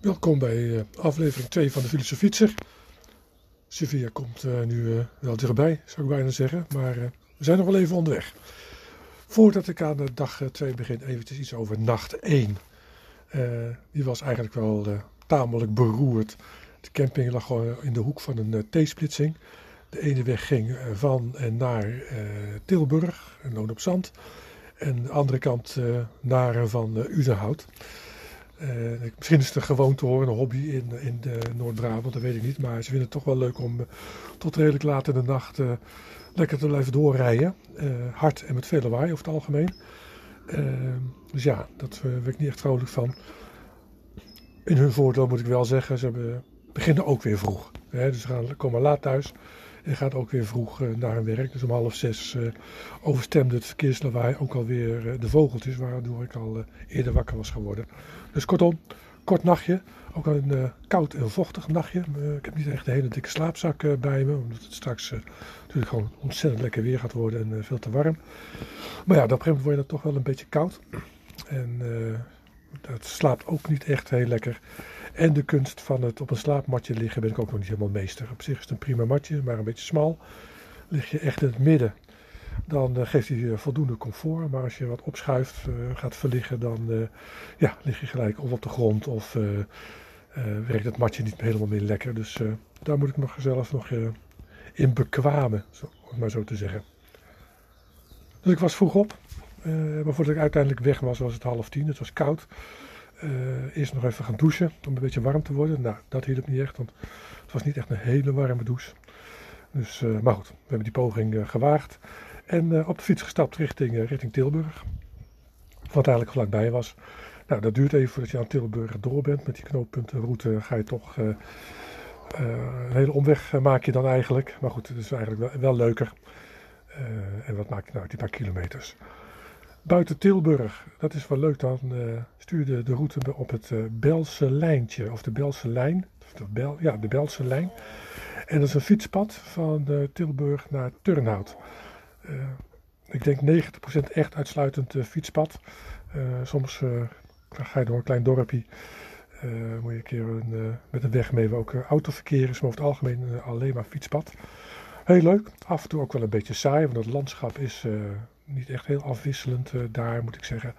Welkom bij eh, aflevering 2 van de Filosofietser. Sevilla komt uh, nu uh, wel dichterbij, zou ik bijna zeggen, maar we zijn nog wel even onderweg. Voordat ik aan dag 2 begin, eventjes iets over nacht 1. die was eigenlijk wel tamelijk beroerd. De camping lag gewoon in de hoek van een T-splitsing. De ene weg ging van en naar Tilburg, en Loon op Zand. En de andere kant naar van Udenhout. Uh, misschien is het een gewoonte hoor, een hobby in, in Noord-Brabant, dat weet ik niet. Maar ze vinden het toch wel leuk om uh, tot redelijk laat in de nacht uh, lekker te blijven doorrijden. hard en met veel lawaai over het algemeen. dus ja, daar werd ik niet echt vrolijk van. In hun voordeel moet ik wel zeggen, ze beginnen ook weer vroeg. Hè, dus ze gaan, komen laat thuis en gaat ook weer vroeg naar hun werk. Dus om half zes overstemde het verkeerslawaai ook alweer de vogeltjes, waardoor ik al eerder wakker was geworden. Dus kortom, kort nachtje. Ook een koud en vochtig nachtje. Ik heb niet echt een hele dikke slaapzak bij me. Omdat het straks natuurlijk gewoon ontzettend lekker weer gaat worden en veel te warm. Maar ja, op een gegeven moment word je dan toch wel een beetje koud. En dat slaapt ook niet echt heel lekker. En de kunst van het op een slaapmatje liggen ben ik ook nog niet helemaal meester. Op zich is het een prima matje, maar een beetje smal. Lig je echt in het midden dan uh, geeft hij voldoende comfort. Maar als je wat opschuift, uh, gaat verliggen, dan ja, lig je gelijk of op de grond of werkt het matje niet helemaal meer lekker. Dus daar moet ik nog zelf nog in bekwamen, om maar zo te zeggen. Dus ik was vroeg op. maar voordat ik uiteindelijk weg was, was het half tien. Het was koud. Eerst nog even gaan douchen om een beetje warm te worden. Nou, dat hielp niet echt, want het was niet echt een hele warme douche. Dus, maar goed, we hebben die poging gewaagd. En op de fiets gestapt richting, richting Tilburg. Wat eigenlijk vlakbij was. Nou, dat duurt even voordat je aan Tilburg door bent. Met die knooppuntenroute ga je toch een hele omweg maak je dan eigenlijk. Maar goed, het is eigenlijk wel, leuker. en wat maak je nou, die paar kilometers. Buiten Tilburg, dat is wel leuk, dan stuurde de route op het Belse lijntje. Of de Belse lijn. Bel, ja, de Belse lijn. En dat is een fietspad van Tilburg naar Turnhout. Eh, ik denk 90% echt uitsluitend eh, fietspad. Eh, soms ga je door een klein dorpje. moet je een keer een, met een weg mee waar ook autoverkeer is, maar over het algemeen alleen maar fietspad. Heel leuk, af en toe ook wel een beetje saai, want het landschap is niet echt heel afwisselend daar, moet ik zeggen.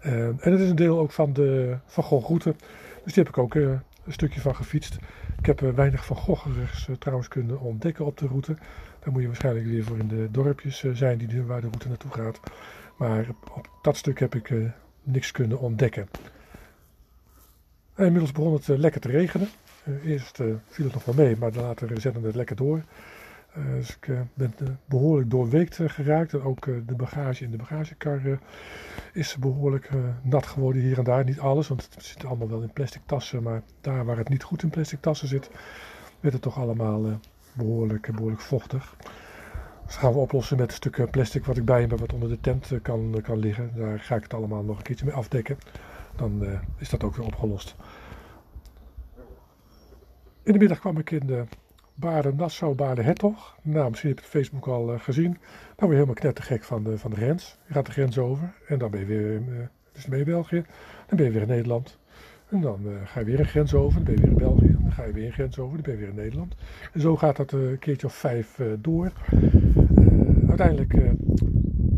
en het is een deel ook van de Van Gogh route, dus die heb ik ook een stukje van gefietst. Ik heb weinig Van trouwens kunnen ontdekken op de route. Dan moet je waarschijnlijk weer voor in de dorpjes eh, zijn die, waar de route naartoe gaat. Maar op dat stuk heb ik niks kunnen ontdekken. En inmiddels begon het lekker te regenen. eerst viel het nog wel mee, maar later zette het lekker door. Dus ik ben behoorlijk doorweekt geraakt. En ook de bagage in de bagagekar is behoorlijk nat geworden hier en daar. Niet alles, want het zit allemaal wel in plastic tassen. Maar daar waar het niet goed in plastic tassen zit, werd het toch allemaal behoorlijk, behoorlijk vochtig. Dat gaan we oplossen met stuk plastic wat ik bij me wat onder de tent eh, kan, kan liggen. Daar ga ik het allemaal nog een keertje mee afdekken. Dan is dat ook weer opgelost. In de middag kwam ik in de Baden Nassau, Baden Hertog. Nou, misschien heb je het Facebook al uh, gezien. Dan word je helemaal knettergek van de, van de grens. Je gaat de grens over en dan ben je weer uh, dus ben je België. Dan ben je weer in Nederland. En dan uh, ga je weer een grens over, dan ben je weer in België. Dan ga je weer een grens over, dan ben je weer in Nederland. En zo gaat dat een keertje of vijf door. Uiteindelijk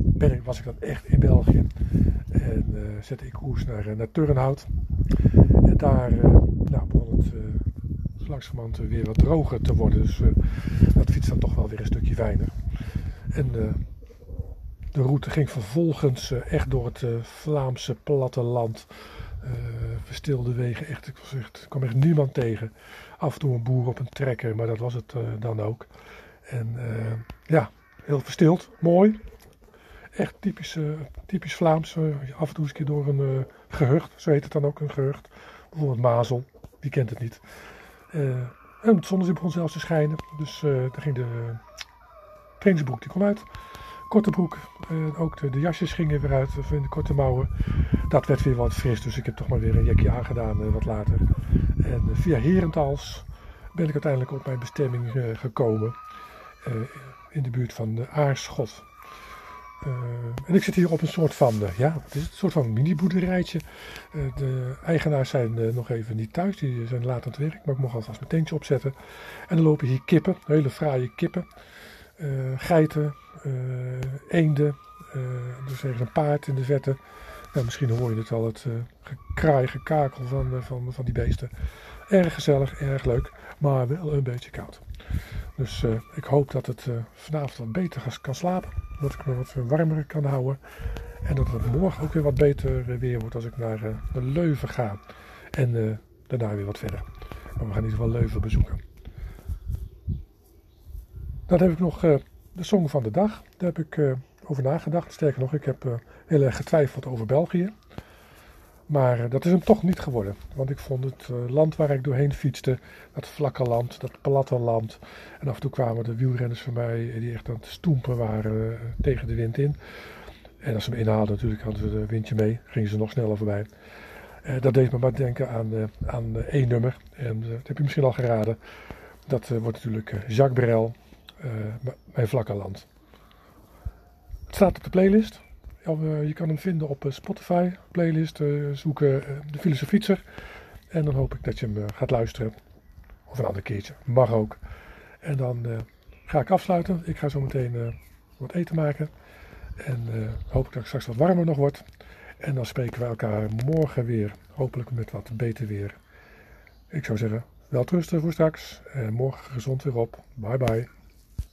ben ik, was ik dan echt in België. En zette ik koers naar, naar Turnhout. En daar nou, langzamerhand weer wat droger te worden. Dus dat fiets dan toch wel weer een stukje fijner. En de route ging vervolgens echt door het Vlaamse platteland verstilde wegen. Echt, ik was echt, kwam echt niemand tegen. Af en toe een boer op een trekker, maar dat was het dan ook. En ja, heel verstild, mooi. Echt typisch, typisch Vlaams. af en toe eens een keer door een gehucht, zo heet het dan ook, een gehucht. Bijvoorbeeld Mazel, wie kent het niet. En het zonnetje begon zelfs te schijnen. Dus daar ging de trainingsbroek die kon uit korte broek. Ook de, de, jasjes gingen weer uit in de korte mouwen. Dat werd weer wat fris, dus ik heb toch maar weer een jekje aangedaan wat later. En via Herentals ben ik uiteindelijk op mijn bestemming gekomen. in de buurt van Aarschot. En ik zit hier op een soort van, ja, het is een soort van mini-boerderijtje. de eigenaars zijn nog even niet thuis, die zijn laat aan het werk, maar ik mocht alvast mijn tentje opzetten. En dan lopen hier kippen, hele fraaie kippen, geiten, eenden, dus ergens een paard in de vette. Nou, misschien hoor je het al, het gekraai, gekakel van, van, van die beesten. Erg gezellig, erg leuk, maar wel een beetje koud. Dus ik hoop dat het vanavond wat beter kan slapen. Dat ik me wat warmer kan houden. En dat het morgen ook weer wat beter weer wordt als ik naar, uh, naar Leuven ga. En daarna weer wat verder. Maar we gaan in ieder geval Leuven bezoeken. Dan heb ik nog de song van de dag. Daar heb ik over nagedacht. Sterker nog, ik heb heel erg getwijfeld over België. Maar eh, dat is hem toch niet geworden. Want ik vond het eh, land waar ik doorheen fietste, dat vlakke land, dat platte land. En af en toe kwamen de wielrenners van mij die echt aan het stoempen waren eh, tegen de wind in. En als ze me inhaalden natuurlijk hadden ze een windje mee, gingen ze nog sneller voorbij. dat deed me maar denken aan, aan één nummer. En dat heb je misschien al geraden. Dat wordt natuurlijk Jacques Brel, Mijn vlakke land. Het staat op de playlist. Eh, je kan hem vinden op eh, Spotify, playlist, eh, zoeken de Filosofietser. En dan hoop ik dat je hem gaat luisteren. Of een ander keertje, mag ook. En dan ga ik afsluiten. Ik ga zo meteen wat eten maken. En hoop ik dat het straks wat warmer nog wordt. En dan spreken we elkaar morgen weer. Hopelijk met wat beter weer. Ik zou zeggen, wel trusten voor straks. En morgen gezond weer op. Bye bye.